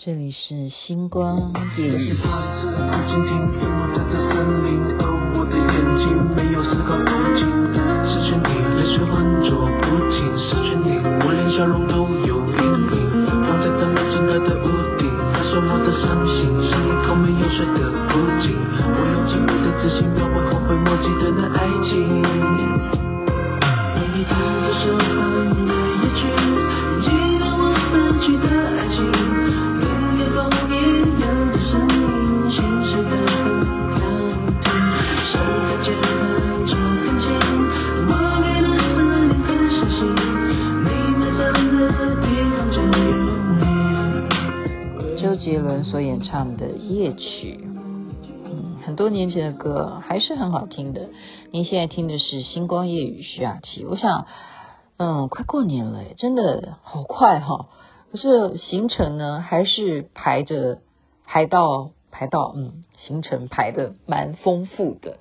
这里是星光夜多年前的歌还是很好听的。您现在听的是星光夜雨徐雅琪。我想，嗯，快过年了，真的好快哈、可是行程呢，还是排着排到排到，嗯，行程排得蛮丰富的。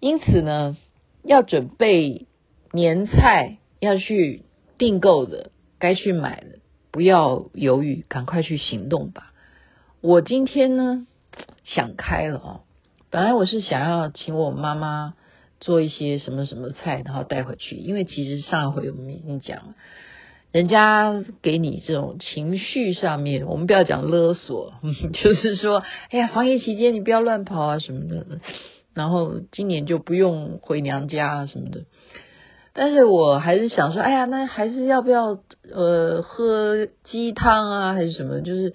因此呢，要准备年菜要去订购的，该去买的，不要犹豫，赶快去行动吧。我今天呢想开了啊，本来我是想要请我妈妈做一些什么什么菜，然后带回去。因为其实上回我们已经讲了，人家给你这种情绪上面，我们不要讲勒索，就是说，哎呀，防疫期间你不要乱跑啊什么的。然后今年就不用回娘家啊什么的。但是我还是想说，哎呀，那还是要不要呃喝鸡汤啊，还是什么？就是。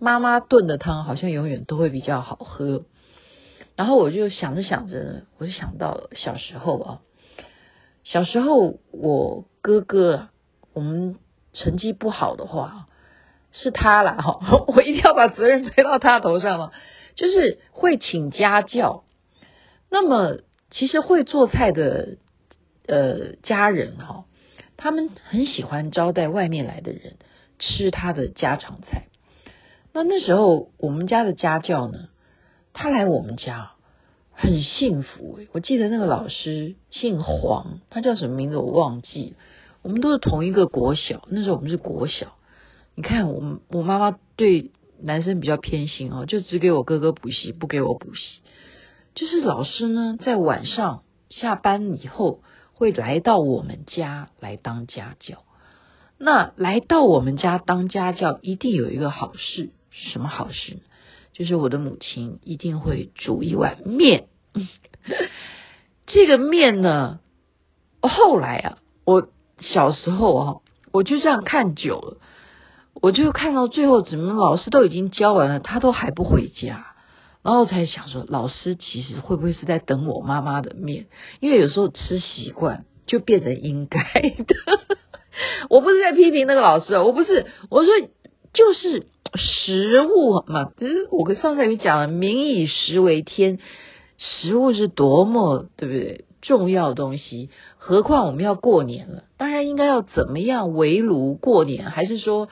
妈妈炖的汤好像永远都会比较好喝，然后我就想着想着，我就想到小时候啊，小时候我哥哥，我们成绩不好的话，是他啦哈，我一定要把责任推到他头上嘛，就是会请家教。那么其实会做菜的呃家人哈，他们很喜欢招待外面来的人吃他的家常菜。那那时候我们家的家教呢，他来我们家很幸福诶，我记得那个老师姓黄，他叫什么名字我忘记。我们都是同一个国小，那时候我们是国小。你看，我我妈妈对男生比较偏心哦，就只给我哥哥补习，不给我补习。就是老师呢，在晚上下班以后会来到我们家来当家教。那来到我们家当家教，一定有一个好事。什么好事？就是我的母亲一定会煮一碗面。这个面呢，后来啊，我小时候啊，我就这样看久了，我就看到最后，怎么老师都已经教完了，他都还不回家，然后才想说，老师其实会不会是在等我妈妈的面？因为有时候吃习惯就变成应该的。我不是在批评那个老师，我不是，我说就是。食物嘛，其实我跟上次也讲了，民以食为天，食物是多么对不对重要的东西？何况我们要过年了，大家应该要怎么样围炉过年？还是说，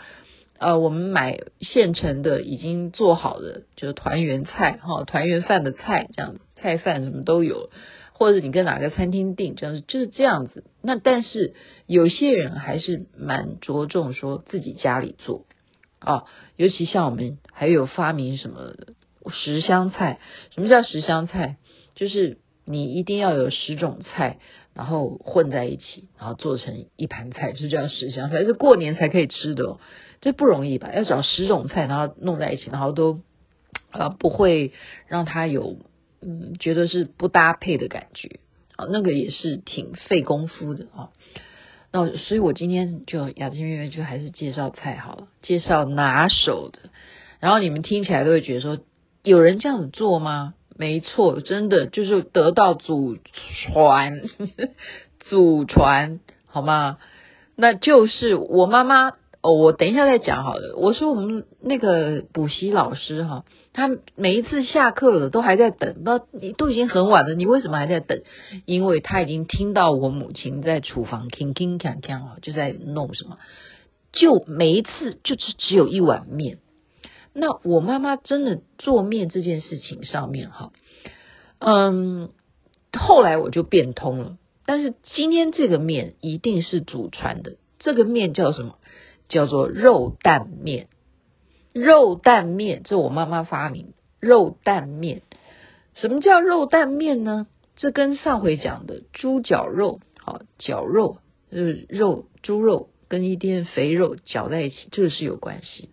呃，我们买现成的已经做好的，就是团圆菜哈，团圆饭的菜这样，菜饭什么都有，或者你跟哪个餐厅订，这样子就是这样子。那但是有些人还是蛮着重说自己家里做。哦，尤其像我们还有发明什么十香菜？什么叫十香菜？就是你一定要有十种菜，然后混在一起，然后做成一盘菜，就叫十香菜，是过年才可以吃的哦，这不容易吧？要找十种菜，然后弄在一起，然后都啊不会让它有嗯觉得是不搭配的感觉啊，那个也是挺费功夫的啊。那所以，我今天就雅琪妹妹就还是介绍菜好了，介绍拿手的。然后你们听起来都会觉得说，有人这样子做吗？没错，真的就是得到祖传，祖传好吗？那就是我妈妈。哦，我等一下再讲好了。我说我们那个补习老师哈，他每一次下课了都还在等，那你都已经很晚了，你为什么还在等？因为他已经听到我母亲在厨房铿铿锵锵啊，就在弄什么，就每一次就只只有一碗面。那我妈妈真的做面这件事情上面哈，嗯，后来我就变通了。但是今天这个面一定是祖传的，这个面叫什么？叫做肉蛋面，肉蛋面，这我妈妈发明肉蛋面。什么叫肉蛋面呢？这跟上回讲的猪绞肉，好绞肉，就是肉猪肉跟一点肥肉绞在一起，这个是有关系。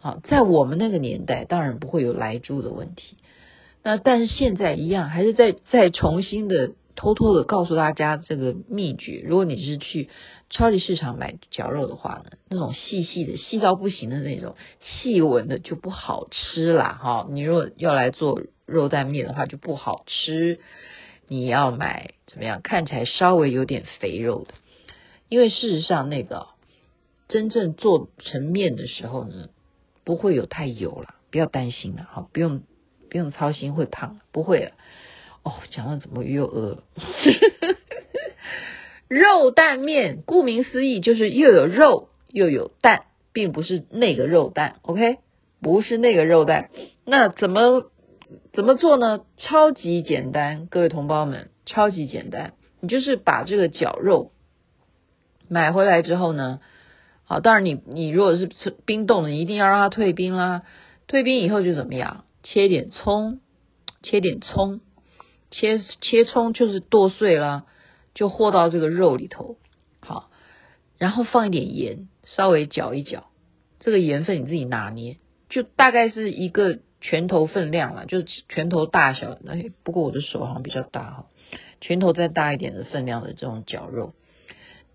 好，在我们那个年代，当然不会有来猪的问题。那但是现在一样，还是再再重新的偷偷的告诉大家这个秘诀。如果你是去超级市场买绞肉的话呢，那种细细的、细到不行的那种细纹的就不好吃啦。哈，你如果要来做肉蛋面的话，就不好吃。你要买怎么样？看起来稍微有点肥肉的，因为事实上那个真正做成面的时候呢。不会有太油了，不要担心了，哈，不用不用操心会胖，不会了。哦，讲到怎么又饿了？肉蛋面，顾名思义就是又有肉又有蛋，并不是那个肉蛋，OK？不是那个肉蛋。那怎么怎么做呢？超级简单，各位同胞们，超级简单。你就是把这个绞肉买回来之后呢。好，当然你你如果是冰冻的，你一定要让它退冰啦。退冰以后就怎么样？切点葱，切点葱，切切葱就是剁碎啦，就和到这个肉里头。好，然后放一点盐，稍微搅一搅。这个盐分你自己拿捏，就大概是一个拳头分量啦，就拳头大小。哎，不过我的手好像比较大哈，拳头再大一点的分量的这种绞肉。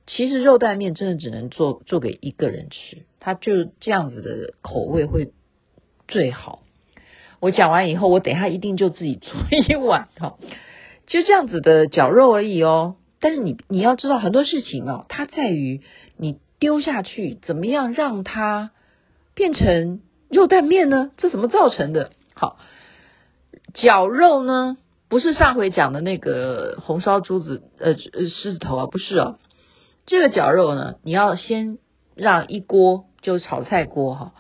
其实肉蛋面真的只能做做给一个人吃，它就这样子的口味会最好。我讲完以后，我等一下一定就自己做一碗哈，就这样子的绞肉而已哦。但是你你要知道很多事情哦，它在于你丢下去怎么样让它变成肉蛋面呢？这怎么造成的？好，绞肉呢，不是上回讲的那个红烧猪子呃呃狮子头啊，不是哦。这个绞肉呢，你要先让一锅就炒菜锅哈，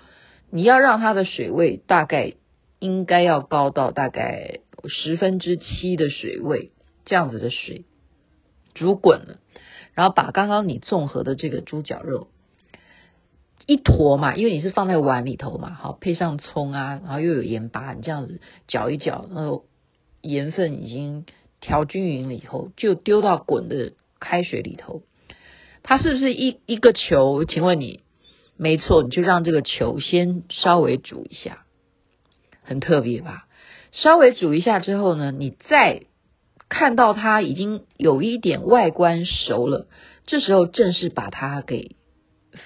你要让它的水位大概应该要高到大概十分之七的水位，这样子的水煮滚了，然后把刚刚你综合的这个猪脚肉一坨嘛，因为你是放在碗里头嘛，好，配上葱啊，然后又有盐巴，你这样子搅一搅，然后盐分已经调均匀了以后，就丢到滚的开水里头。它是不是一一个球？请问你，没错，你就让这个球先稍微煮一下，很特别吧？稍微煮一下之后呢，你再看到它已经有一点外观熟了，这时候正是把它给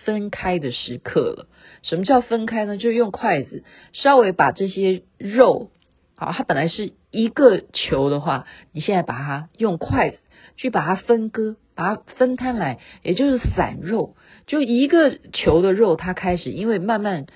分开的时刻了。什么叫分开呢？就是用筷子稍微把这些肉，好，它本来是一个球的话，你现在把它用筷子去把它分割。把它分摊来，也就是散肉，就一个球的肉，它开始因为慢慢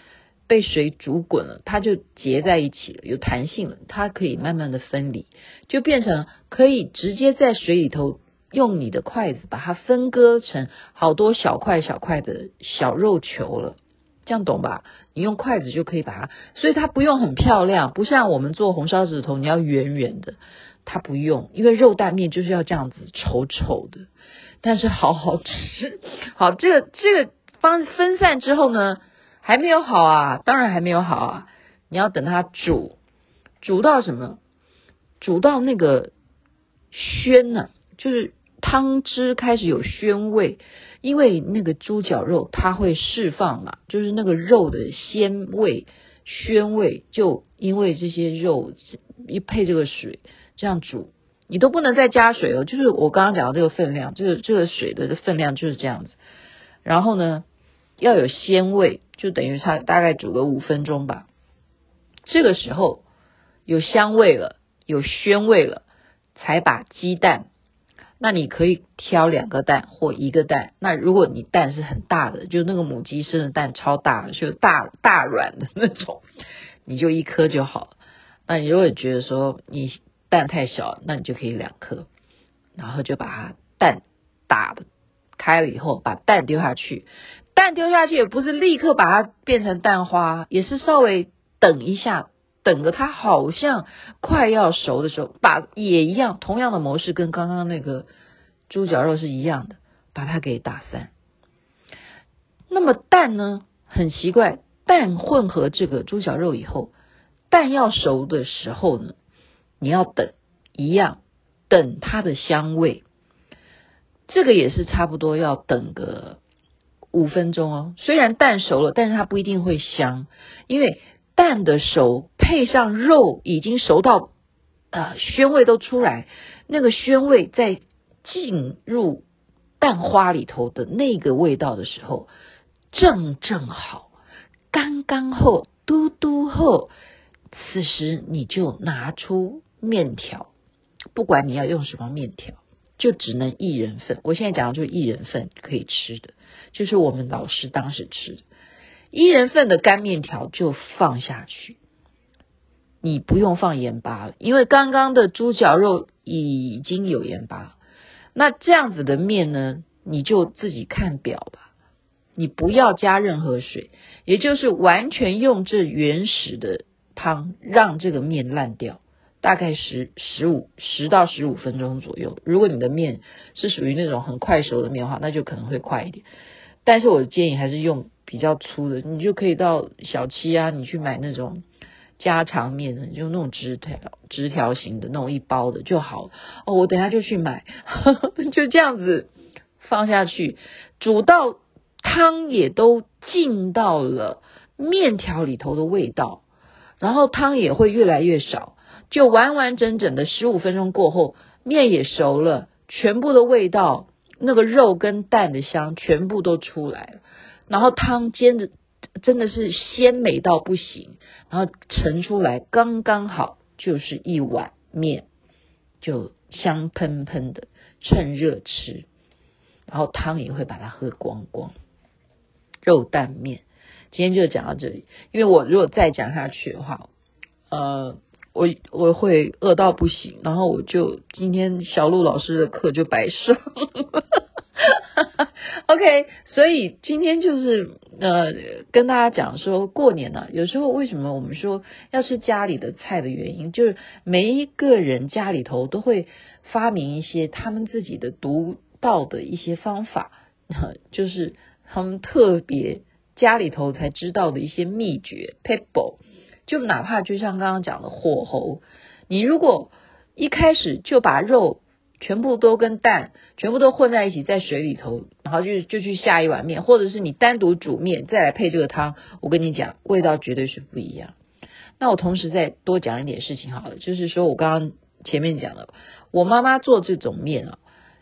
被水煮滚了，它就结在一起了，有弹性了，它可以慢慢的分离，就变成可以直接在水里头用你的筷子把它分割成好多小块小块的小肉球了，这样懂吧？你用筷子就可以把它，所以它不用很漂亮，不像我们做红烧指头，你要圆圆的。它不用，因为肉蛋面就是要这样子丑丑的，但是好好吃。好，这个这个方分散之后呢，还没有好啊，当然还没有好啊。你要等它煮，煮到什么？煮到那个鲜呢、就是汤汁开始有鲜味，因为那个猪脚肉它会释放嘛，就是那个肉的鲜味、鲜味，就因为这些肉一配这个水。这样煮，你都不能再加水了。就是我刚刚讲的这个分量，这个这个水的分量就是这样子。然后呢，要有鲜味，就等于它大概煮个五分钟吧。这个时候有香味了，有鲜味了，才把鸡蛋。那你可以挑两个蛋或一个蛋。那如果你蛋是很大的，就那个母鸡生的蛋超大的，就大大软的那种，你就一颗就好。那你如果觉得说你蛋太小，那你就可以两颗，然后就把它蛋打的开了以后，把蛋丢下去。蛋丢下去也不是立刻把它变成蛋花，也是稍微等一下，等个它好像快要熟的时候，把也一样，同样的模式跟刚刚那个猪脚肉是一样的，把它给打散。那么蛋呢，很奇怪，蛋混合这个猪脚肉以后，蛋要熟的时候呢，你要等一样，等它的香味。这个也是差不多要等个五分钟哦。虽然蛋熟了，但是它不一定会香，因为蛋的熟配上肉已经熟到呃鲜味都出来，那个鲜味在进入蛋花里头的那个味道的时候，正正好，刚刚好，嘟嘟后。此时你就拿出面条，不管你要用什么面条。就只能一人份，我现在讲的就是一人份可以吃的，就是我们老师当时吃的，一人份的干面条就放下去，你不用放盐巴了，因为刚刚的猪脚肉已经有盐巴。那这样子的面呢，你就自己看表吧，你不要加任何水，也就是完全用这原始的汤让这个面烂掉。大概十十五十到十五分钟左右。如果你的面是属于那种很快熟的面的话，那就可能会快一点。但是我建议还是用比较粗的，你就可以到小七啊，你去买那种家常面的，就那种直条直条形的那种一包的就好。哦，我等下就去买，呵呵，就这样子放下去，煮到汤也都进到了面条里头的味道，然后汤也会越来越少。就完完整整的十五分钟过后，面也熟了，全部的味道，那个肉跟蛋的香全部都出来了，然后汤煎的真的是鲜美到不行，然后盛出来刚刚好，就是一碗面，就香喷喷的，趁热吃，然后汤也会把它喝光光。肉蛋面，今天就讲到这里，因为我如果再讲下去的话，呃。我我会饿到不行，然后我就今天小鹿老师的课就白上了。OK，所以今天就是呃跟大家讲说，过年呢、有时候为什么我们说要吃家里的菜的原因，就是每一个人家里头都会发明一些他们自己的独到的一些方法，就是他们特别家里头才知道的一些秘诀 pebble 就哪怕就像刚刚讲的火候，你如果一开始就把肉全部都跟蛋全部都混在一起在水里头，然后就就去下一碗面，或者是你单独煮面再来配这个汤，我跟你讲，味道绝对是不一样。那我同时再多讲一点事情好了，就是说我刚刚前面讲了，我妈妈做这种面啊，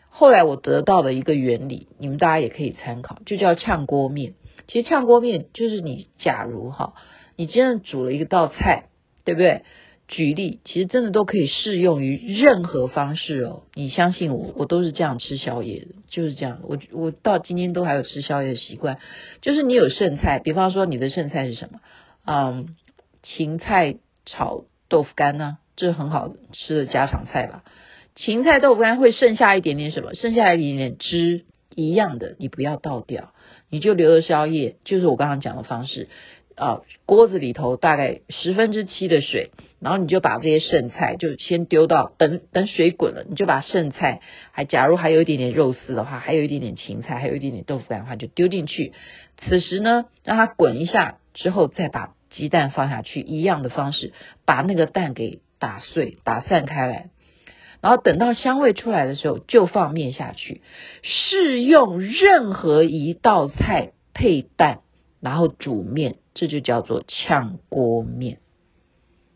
后来我得到的一个原理，你们大家也可以参考，就叫炝锅面。其实炝锅面就是你假如哈。你真的煮了一道菜，对不对？举例，其实真的都可以适用于任何方式哦。你相信我，我都是这样吃宵夜的，就是这样。我我到今天都还有吃宵夜的习惯。就是你有剩菜，比方说你的剩菜是什么？嗯，芹菜炒豆腐干呢，这是很好吃的家常菜吧？芹菜豆腐干会剩下一点点什么？剩下一点点汁，一样的，你不要倒掉，你就留着宵夜。就是我刚刚讲的方式。啊，锅子里头大概十分之七的水，然后你就把这些剩菜就先丢到，等等水滚了，你就把剩菜，还假如还有一点点肉丝的话，还有一点点芹菜，还有一点点豆腐干的话，就丢进去。此时呢，让它滚一下之后，再把鸡蛋放下去，一样的方式把那个蛋给打碎、打散开来，然后等到香味出来的时候，就放面下去，适用任何一道菜配蛋，然后煮面。这就叫做炝锅面，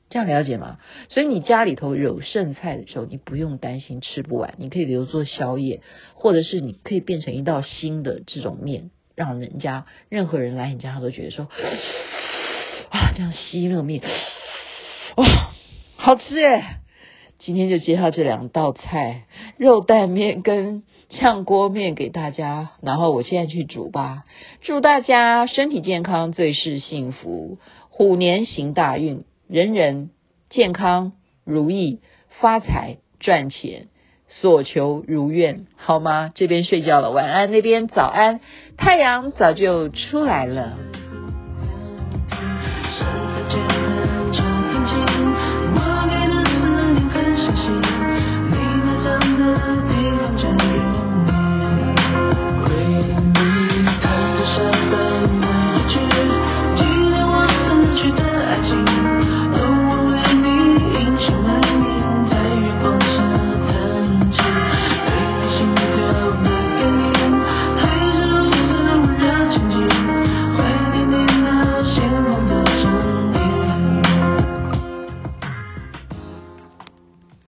这样了解吗？所以你家里头有剩菜的时候，你不用担心吃不完，你可以留作宵夜，或者是你可以变成一道新的这种面，让人家任何人来你家他都觉得说，啊，这样吸那个面，哇，好吃耶！今天就介绍这两道菜，肉蛋面跟炝锅面给大家，然后我现在去煮吧。祝大家身体健康，最是幸福，虎年行大运，人人健康如意，发财赚钱，所求如愿，好吗？这边睡觉了，晚安；那边早安，太阳早就出来了。的地方全